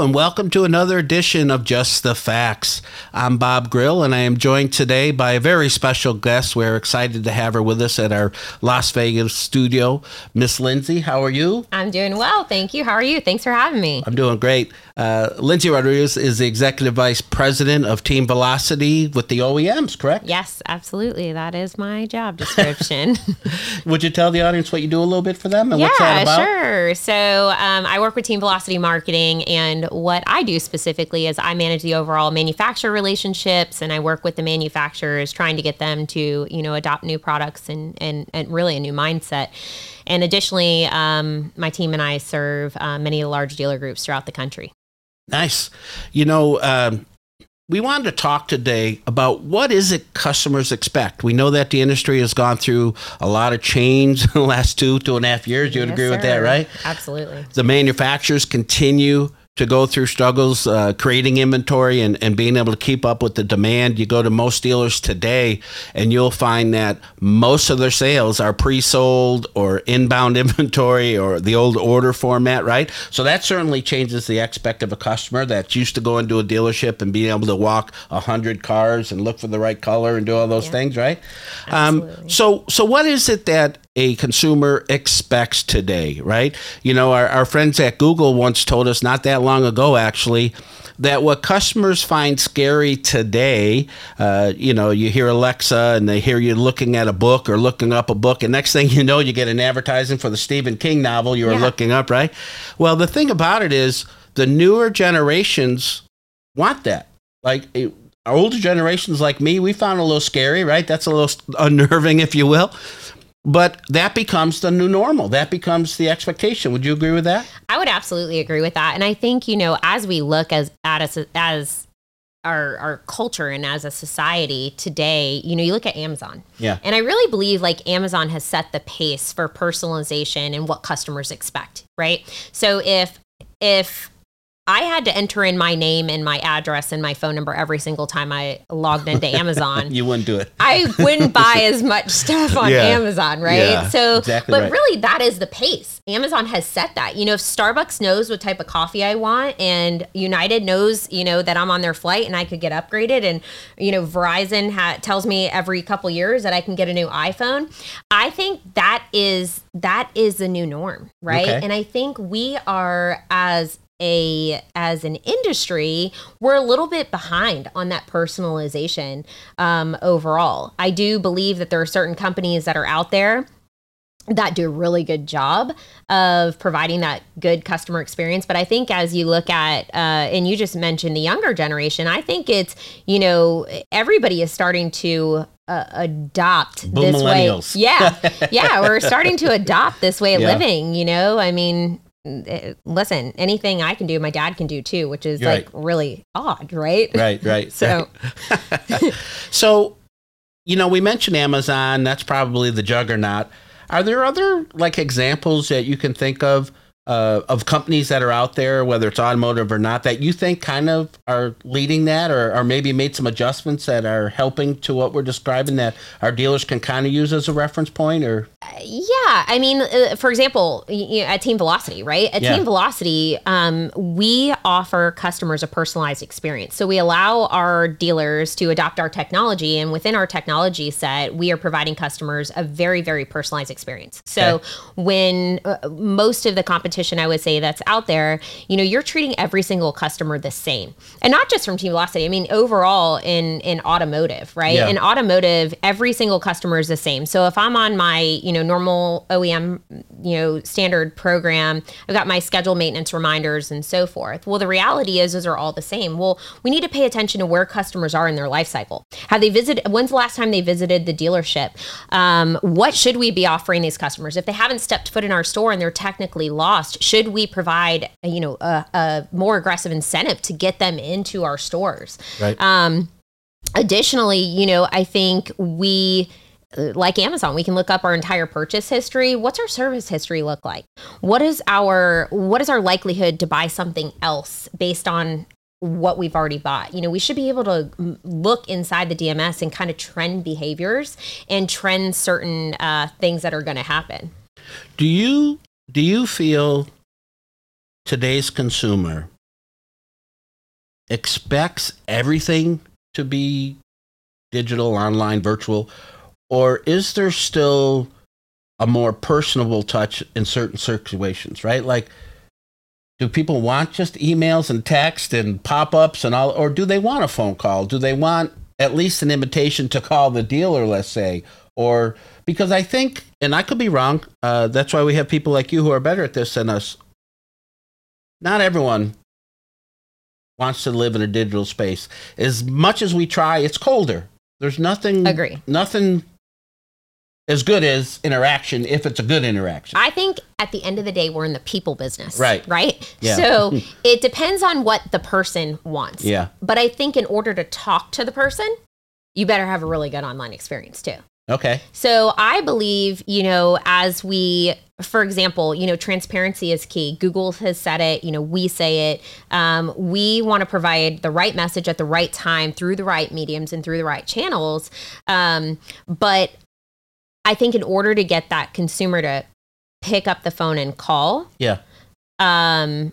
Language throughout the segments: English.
Hello, and welcome to another edition of Just the Facts. I'm Bob Grill, and I am joined today by a very special guest. We're excited to have her with us at our Las Vegas studio. Miss Lyndsey, how are you? I'm doing well. Thank you. How are you? Thanks for having me. I'm doing great. Uh, Lyndsey Rodriguez is the Executive Vice President of Team Velocity with the OEMs, correct? Yes, absolutely. That is my job description. Would you tell the audience what you do a little bit for them and yeah, what's that about? sure. So um, I work with Team Velocity Marketing, and what I do specifically is I manage the overall manufacturer relationships, and I work with the manufacturers, trying to get them to you know adopt new products and and, and really a new mindset. And additionally, um, my team and I serve uh, many of the large dealer groups throughout the country. Nice. You know, um, we wanted to talk today about what is it customers expect. We know that the industry has gone through a lot of change in the last two, two and a half years. You would Yes, agree with that, right? Absolutely. The manufacturers continue to go through struggles uh, creating inventory and, and being able to keep up with the demand. You go to most dealers today, and you'll find that most of their sales are pre sold or inbound inventory or the old order format, right? So that certainly changes the aspect of a customer that's used to going to a dealership and being able to walk a hundred cars and look for the right color and do all those Yeah. things, right? Um, so, so what is it that a consumer expects today, right? You know, our, our friends at Google once told us not that long ago, actually, that what customers find scary today, uh, you know, you hear Alexa and they hear you looking at a book or looking up a book, and next thing you know, you get an advertising for the Stephen King novel you were Yeah. looking up, right? Well, the thing about it is the newer generations want that. Like it, our older generations, like me, we found a little scary, right? That's a little unnerving, if you will. But that becomes the new normal. That becomes the expectation. Would you agree with that? I would absolutely agree with that. And I think, you know, as we look as at us as our our culture and as a society today, you know, you look at Amazon. Yeah. And I really believe like Amazon has set the pace for personalization and what customers expect, right? So if if I had to enter in my name and my address and my phone number every single time I logged into Amazon. You wouldn't do it. I wouldn't buy as much stuff on Yeah. Amazon, right? Yeah, so, exactly but right. really, that is the pace. Amazon has set that. You know, if Starbucks knows what type of coffee I want, and United knows, you know, that I'm on their flight and I could get upgraded, and you know, Verizon ha- tells me every couple years that I can get a new iPhone. I think that is that is the new norm, right? Okay. And I think we are as a as an industry we're a little bit behind on that personalization um, overall. I do believe that there are certain companies that are out there that do a really good job of providing that good customer experience. But i think as you look at uh, and you just mentioned the younger generation i think it's you know everybody is starting to uh, adopt Boom this way. yeah. Yeah we're starting to adopt this way of Yeah. living you know? I mean Uh, listen anything i can do my dad can do too which is You're like really odd right Right, right. so So, you know, we mentioned Amazon. That's probably the juggernaut. Are there other like examples that you can think of uh, of companies that are out there, whether it's automotive or not, that you think kind of are leading that, or, or maybe made some adjustments that are helping to what we're describing that our dealers can kind of use as a reference point? Or Yeah, I mean, uh, for example, you know, at Team Velocity, right? At Yeah. Team Velocity, um, we offer customers a personalized experience. So we allow our dealers to adopt our technology, and within our technology set, we are providing customers a very, very personalized experience. So Okay. when uh, most of the competition, I would say that's out there, you know, you're treating every single customer the same, and not just from Team Velocity. I mean, overall in in automotive, right? Yeah. In automotive, every single customer is the same. So if I'm on my, you know, normal OEM, you know, standard program, I've got my schedule maintenance reminders and so forth. Well, the reality is those are all the same. Well, we need to pay attention to where customers are in their life cycle. Have they visited when's the last time they visited the dealership? Um, what should we be offering these customers? If they haven't stepped foot in our store and they're technically lost, should we provide, you know, a, a more aggressive incentive to get them into our stores? right? Um, additionally, you know, I think we like Amazon, we can look up our entire purchase history. What's our service history look like? What is our what is our likelihood to buy something else based on what we've already bought? You know, we should be able to look inside the DMS and kind of trend behaviors and trend certain uh, things that are going to happen. Do you do you feel today's consumer expects everything to be digital, online, virtual, or is there still a more personable touch in certain situations, right? Like, do people want just emails and text and pop ups and all, or do they want a phone call? Do they want at least an invitation to call the dealer, let's say? Or because I think, and I could be wrong, uh, that's why we have people like you who are better at this than us. Not everyone wants to live in a digital space. As much as we try, it's colder. There's nothing, Agree. nothing as good as interaction if it's a good interaction. I think at the end of the day, we're in the people business. Right. Right. Yeah. So it depends on what the person wants. Yeah. But I think in order to talk to the person, you better have a really good online experience too. Okay. So I believe, you know, as we, for example, you know, transparency is key. Google has said it, you know, we say it. Um, we want to provide the right message at the right time through the right mediums and through the right channels. Um, but I think in order to get that consumer to pick up the phone and call, Yeah. um,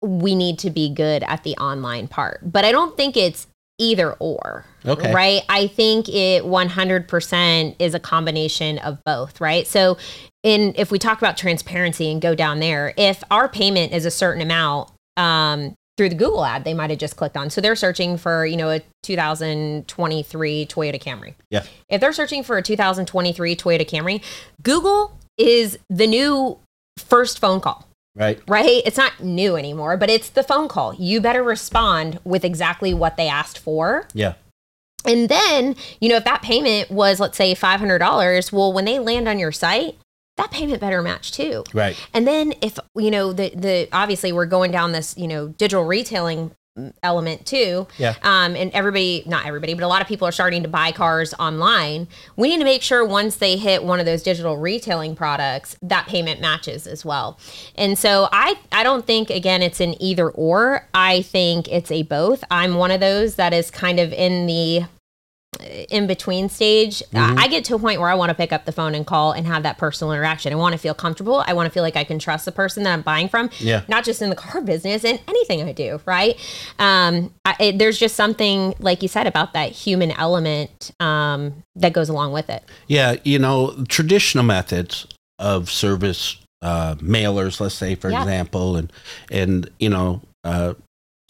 we need to be good at the online part. But I don't think it's either or. Okay. Right. I think it 100% is a combination of both. Right. So, in if we talk about transparency and go down there, if our payment is a certain amount, um, through the Google ad, they might have just clicked on. So they're searching for, you know, a 2023 Toyota Camry. Yeah. If they're searching for a 2023 Toyota Camry, Google is the new first phone call Right. right? It's not new anymore, but it's the phone call. You better respond with exactly what they asked for. Yeah. And then, you know, if that payment was, let's say, $500, well, when they land on your site, that payment better match too. Right. And then if, you know, the, the, obviously we're going down this, you know, digital retailing element too. Yeah. Um, and everybody, not everybody, but a lot of people are starting to buy cars online. We need to make sure once they hit one of those digital retailing products, that payment matches as well. And so I, I don't think again it's an either or. I think it's a both. I'm one of those that is kind of in the in between stage. Mm-hmm. I get to a point where I want to pick up the phone and call and have that personal interaction. I want to feel comfortable. I want to feel like I can trust the person that I'm buying from. Yeah. Not just in the car business, and anything I do, right? Um, I, it, there's just something, like you said, about that human element um, that goes along with it. Yeah. You know, traditional methods of service, uh, mailers, let's say, for Yeah. example, and, and, you know, uh,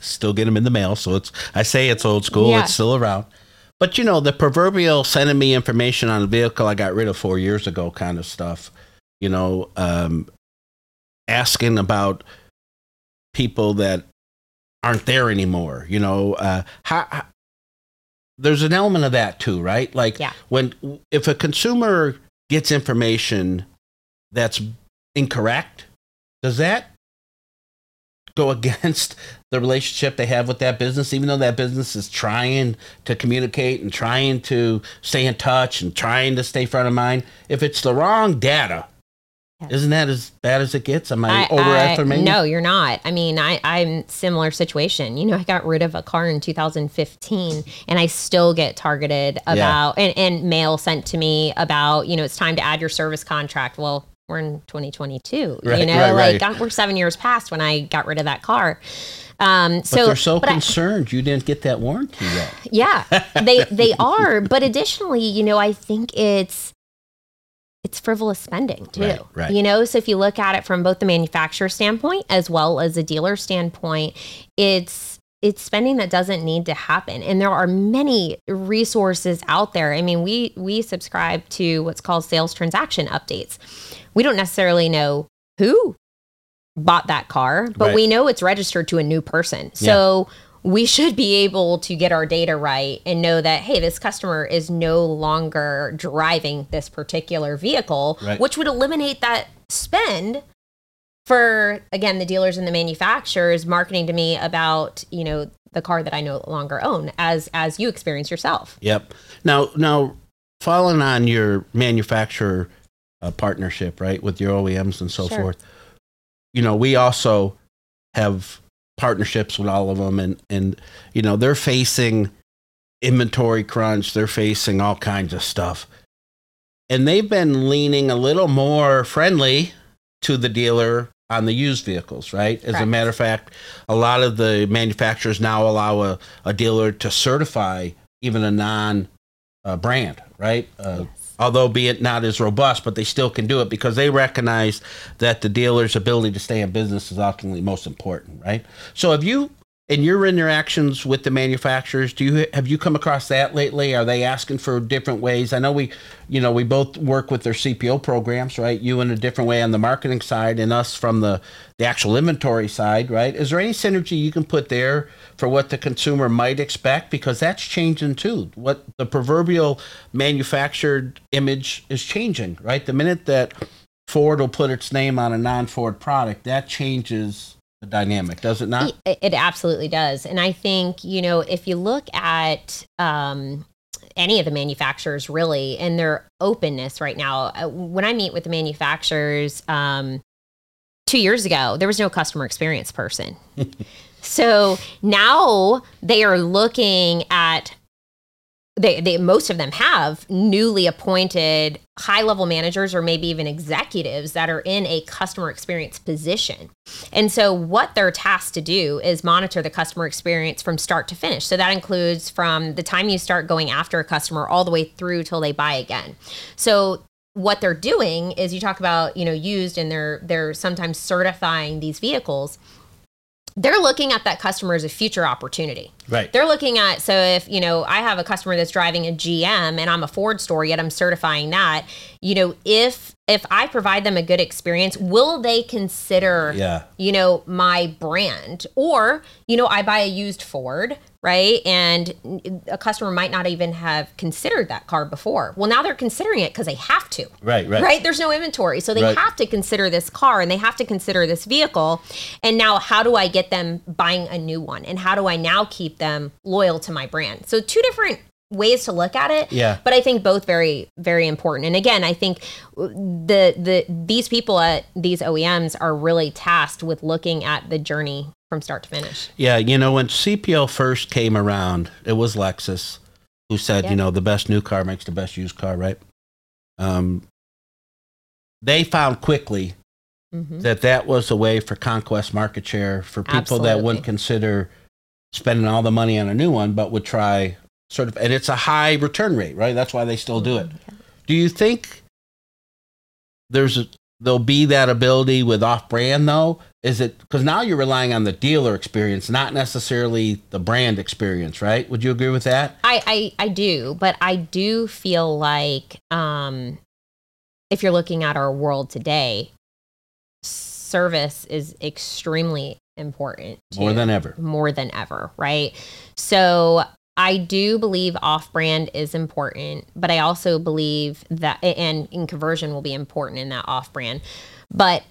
still get them in the mail. So it's, I say it's old school, Yeah. it's still around. But, you know, the proverbial sending me information on a vehicle I got rid of four years ago kind of stuff, you know, um, asking about people that aren't there anymore, you know, uh, how, how there's an element of that too, right? Like Yeah. when if a consumer gets information that's incorrect, does that go against the relationship they have with that business, even though that business is trying to communicate and trying to stay in touch and trying to stay front of mind? If it's the wrong data, Yeah. isn't that as bad as it gets? Am I, I- overestimating? no, you're not. I mean, I, I'm similar situation. You know, I got rid of a car in 2015 and I still get targeted about and, and mail sent to me about, you know, it's time to add your service contract. Well, we're in 2022, Right, you know, right, like right. We're seven years past when I got rid of that car. Um, But so, they're so but I- concerned you didn't get that warranty yet. yeah, they they are. But additionally, you know, I think it's it's frivolous spending too. Right, right. You know, so if you look at it from both the manufacturer standpoint as well as a dealer standpoint, it's it's spending that doesn't need to happen. And there are many resources out there. I mean we we subscribe to what's called sales transaction updates. We don't necessarily know who bought that car but Right. we know it's registered to a new person. So we should be able to get our data right and know that hey this customer is no longer driving this particular vehicle Right. which would eliminate that spend for again the dealers and the manufacturers marketing to me about you know the car that I no longer own as as you experience yourself. Yep. Now, now, following on your manufacturer uh, partnership, right, with your OEMs and so Sure. forth, you know, we also have partnerships with all of them, and and you know, they're facing inventory crunch, they're facing all kinds of stuff, and they've been leaning a little more friendly to the dealer on the used vehicles, right? As a matter of fact, a lot of the manufacturers now allow a, a dealer to certify even a non uh, brand, right? Uh, Yes. Although be it not as robust, but they still can do it because they recognize that the dealer's ability to stay in business is ultimately most important, right? So have you in your interactions with the manufacturers, do you have you come across that lately? Are they asking for different ways? I know we, you know, we both work with their CPO programs, right? You in a different way on the marketing side, and us from the the actual inventory side, right? Is there any synergy you can put there for what the consumer might expect? Because that's changing too. What the proverbial manufactured image is changing, right? The minute that Ford will put its name on a non-Ford product, that changes the dynamic, does it not? It, it absolutely does. And I think, you know, if you look at um, any of the manufacturers really and their openness right now, uh, when I meet with the manufacturers, um, two years ago, there was no customer experience person. so now they are looking at they, they most of them have newly appointed high level managers or maybe even executives that are in a customer experience position. And so what they're tasked to do is monitor the customer experience from start to finish. So that includes from the time you start going after a customer all the way through till they buy again. So what they're doing is you talk about, you know, used and they're they're sometimes certifying these vehicles. They're looking at that customer as a future opportunity. Right. They're looking at so if you know I have a customer that's driving a GM and I'm a Ford store yet I'm certifying that you know if if I provide them a good experience will they consider Yeah. you know my brand or you know I buy a used Ford right and a customer might not even have considered that car before well now they're considering it because they have to Right, right. right there's no inventory so they Right. have to consider this car and they have to consider this vehicle and now how do i get them buying a new one and how do i now keep them loyal to my brand so two different ways to look at it Yeah. but i think both very very important and again i think the the these people at these oems are really tasked with looking at the journey from start to finish Yeah, you know, when CPO first came around, it was Lexus who said, Yeah. you know, the best new car makes the best used car, right? Um, they found quickly Mhm. that that was a way for conquest market share for people that wouldn't consider spending all the money on a new one, but would try sort of, and it's a high return rate, right? That's why they still do it. Do you think there's a, there'll be that ability with off-brand though? Is it because now you're relying on the dealer experience, not necessarily the brand experience, right? Would you agree with that? I, I I do, but I do feel like um, if you're looking at our world today, service is extremely important. More than ever. more than ever, right? So I do believe off brand is important, but I also believe that, and in conversion will be important in that off brand. But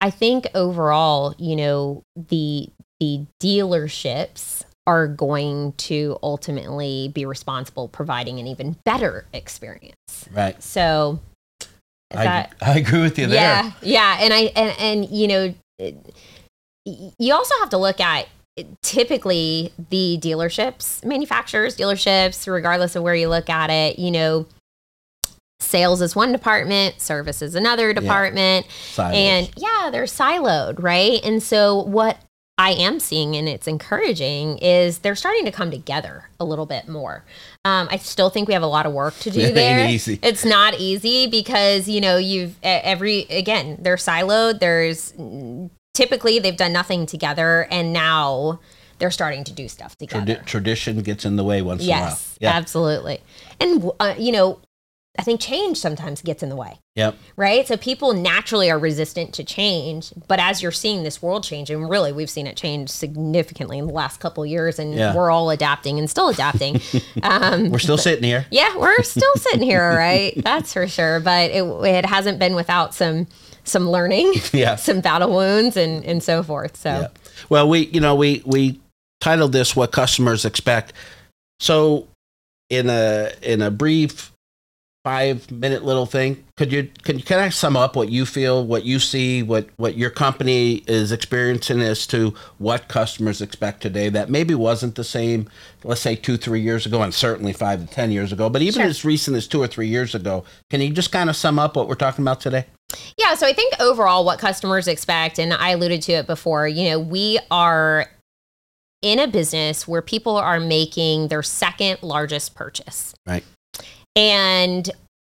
I think overall, you know, the the dealerships are going to ultimately be responsible providing an even better experience. Right. So I, that I agree with you there. yeah, yeah, and I and, and you know, it- you also have to look at typically the dealerships, manufacturers, dealerships, regardless of where you look at it. You know, sales is one department, service is another department, Silos. and yeah, they're siloed, right? And so what I am seeing, and it's encouraging, is they're starting to come together a little bit more. Um, I still think we have a lot of work to do It ain't there. easy. It's not easy because you know you've every again they're siloed. There's typically they've done nothing together, and now they're starting to do stuff together. Tradi- tradition gets in the way once yes, in a while. absolutely. And uh, you know, I think change sometimes gets in the way Yeah. Yep. right? So people naturally are resistant to change, but as you're seeing this world change, and really we've seen it change significantly in the last couple of years, and Yeah. we're all adapting and still adapting. um, We're still sitting here. yeah, we're still sitting here, right? That's for sure. But it, it hasn't been without some some learning, Yeah. some battle wounds, and and so forth. So Yeah. Well, we you know we we titled this "What Customers Expect." So, in a in a brief five minute little thing, could you can you kind of sum up what you feel, what you see, what what your company is experiencing as to what customers expect today that maybe wasn't the same, let's say two three years ago, and certainly five to ten years ago, but even Sure. as recent as two or three years ago. Can you just kind of sum up what we're talking about today? Yeah, so I think overall what customers expect, and I alluded to it before, you know, we are in a business where people are making their second largest purchase. Right. And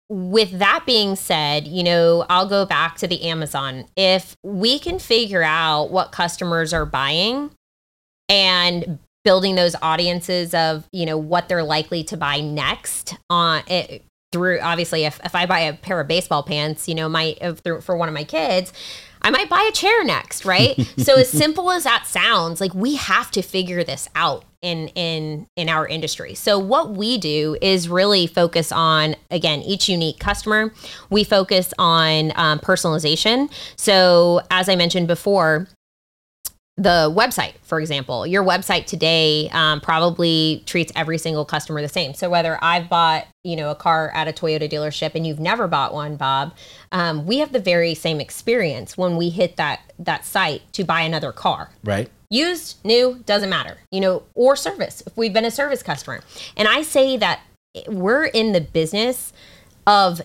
with that being said, you know, I'll go back to the Amazon. If we can figure out what customers are buying and building those audiences of, you know, what they're likely to buy next on it through obviously if, if I buy a pair of baseball pants, you know, my if through, for one of my kids, I might buy a chair next, right? so as simple as that sounds, like we have to figure this out in in in our industry. So what we do is really focus on again each unique customer. We focus on um, personalization. So as I mentioned before, the website, for example, your website today um, probably treats every single customer the same. So whether I've bought, you know, a car at a Toyota dealership and you've never bought one, Bob, um, we have the very same experience when we hit that that site to buy another car. Right. Used, new, doesn't matter, you know, or service if we've been a service customer. And I say that we're in the business of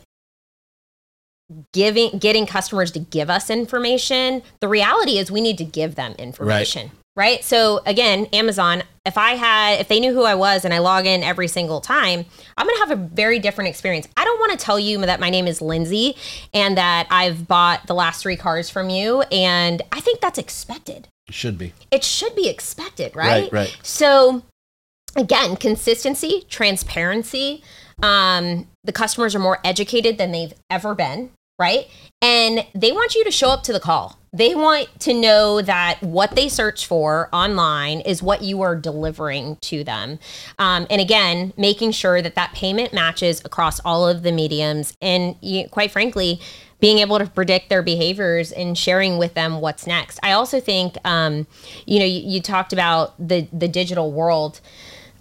giving getting customers to give us information the reality is we need to give them information right. right so again amazon if i had if they knew who i was and i log in every single time i'm going to have a very different experience. I don't want to tell you that my name is Lyndsey and that i've bought the last three cars from you and i think that's expected. It should be. It should be expected right? Right, right. so again consistency transparency um, the customers are more educated than they've ever been, right? And they want you to show up to the call. They want to know that what they search for online is what you are delivering to them. Um, and again, making sure that that payment matches across all of the mediums. And you, quite frankly, being able to predict their behaviors and sharing with them what's next. I also think, um, you know, you, you talked about the the digital world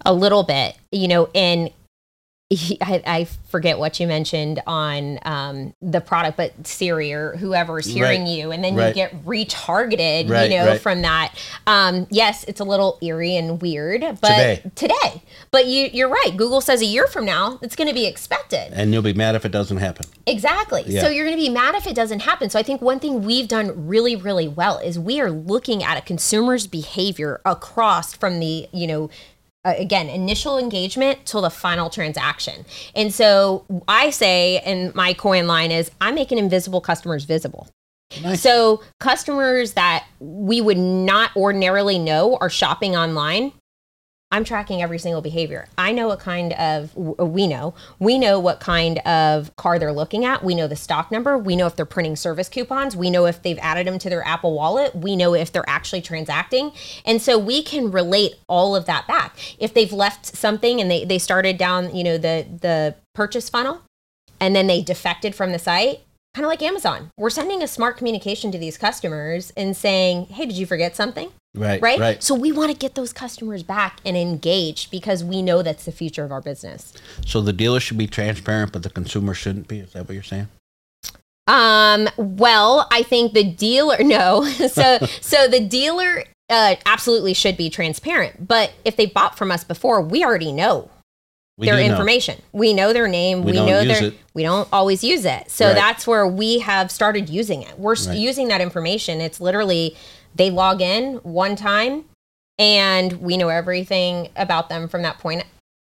a little bit, you know, and I, I, forget what you mentioned on um, the product, but Siri or whoever is hearing right. you, and then right. you get retargeted, right, you know, from that. Um, yes, it's a little eerie and weird, but today, today. but you, you're right. Google says a year from now, it's going to be expected, and you'll be mad if it doesn't happen. Exactly. Yeah. So you're going to be mad if it doesn't happen. So I think one thing we've done really, really well is we are looking at a consumer's behavior across from the, you know uh, again initial engagement till the final transaction. And so i say and my coin line is i make an invisible customers visible. Nice. so customers that we would not ordinarily know are shopping online I'm tracking every single behavior. I know what kind of, uh, we know, we know what kind of car they're looking at. We know the stock number. We know if they're printing service coupons. We know if they've added them to their Apple wallet. We know if they're actually transacting. And so we can relate all of that back. If they've left something and they, they started down, you know, the, the purchase funnel and then they defected from the site, kind of like Amazon. We're sending a smart communication to these customers and saying, hey, did you forget something? Right. Right. right. So we want to get those customers back and engaged because we know that's the future of our business. So the dealer should be transparent, but the consumer shouldn't be. Is that what you're saying? Um. Well, I think the dealer. No. So so the dealer uh, absolutely should be transparent. But if they bought from us before, we already know we their information. Know. We know their name. We, we know their. It. We don't always use it. So right. that's where we have started using it. We're right. using that information. It's literally they log in one time and we know everything about them from that point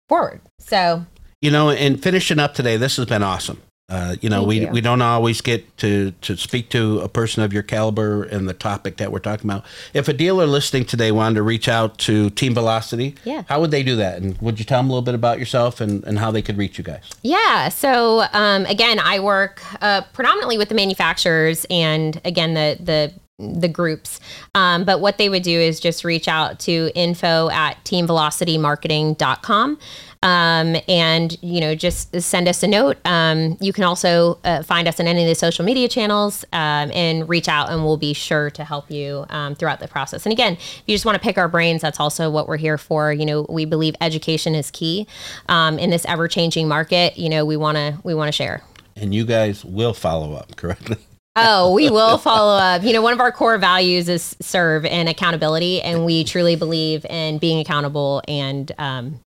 forward. So, you know, and finishing up today, this has been awesome. Uh, you know, Thank we, you. we don't always get to, to speak to a person of your caliber and the topic that we're talking about. If a dealer listening today wanted to reach out to Team Velocity, yeah. how would they do that? And would you tell them a little bit about yourself and, and how they could reach you guys? Yeah. So, um, again, I work uh, predominantly with the manufacturers and, again, the, the the groups. Um, but what they would do is just reach out to info at teamvelocitymarketing.com. Um, and you know just send us a note. Um, you can also uh, find us on any of the social media channels um, and reach out and we'll be sure to help you um, throughout the process. And again if you just want to pick our brains that's also what we're here for. You know we believe education is key um, in this ever-changing market. You know we want to we want to share. And you guys will follow up correctly Oh, we will follow up. You know, one of our core values is serve and accountability, and we truly believe in being accountable and um,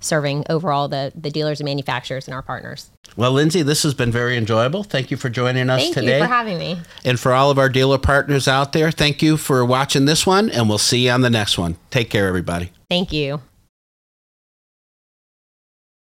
serving overall the the dealers and manufacturers and our partners. Well, Lyndsey, this has been very enjoyable. Thank you for joining us Thank today. Thank you for having me. and for all of our dealer partners out there, thank you for watching this one, and we'll see you on the next one. Take care, everybody. Thank you.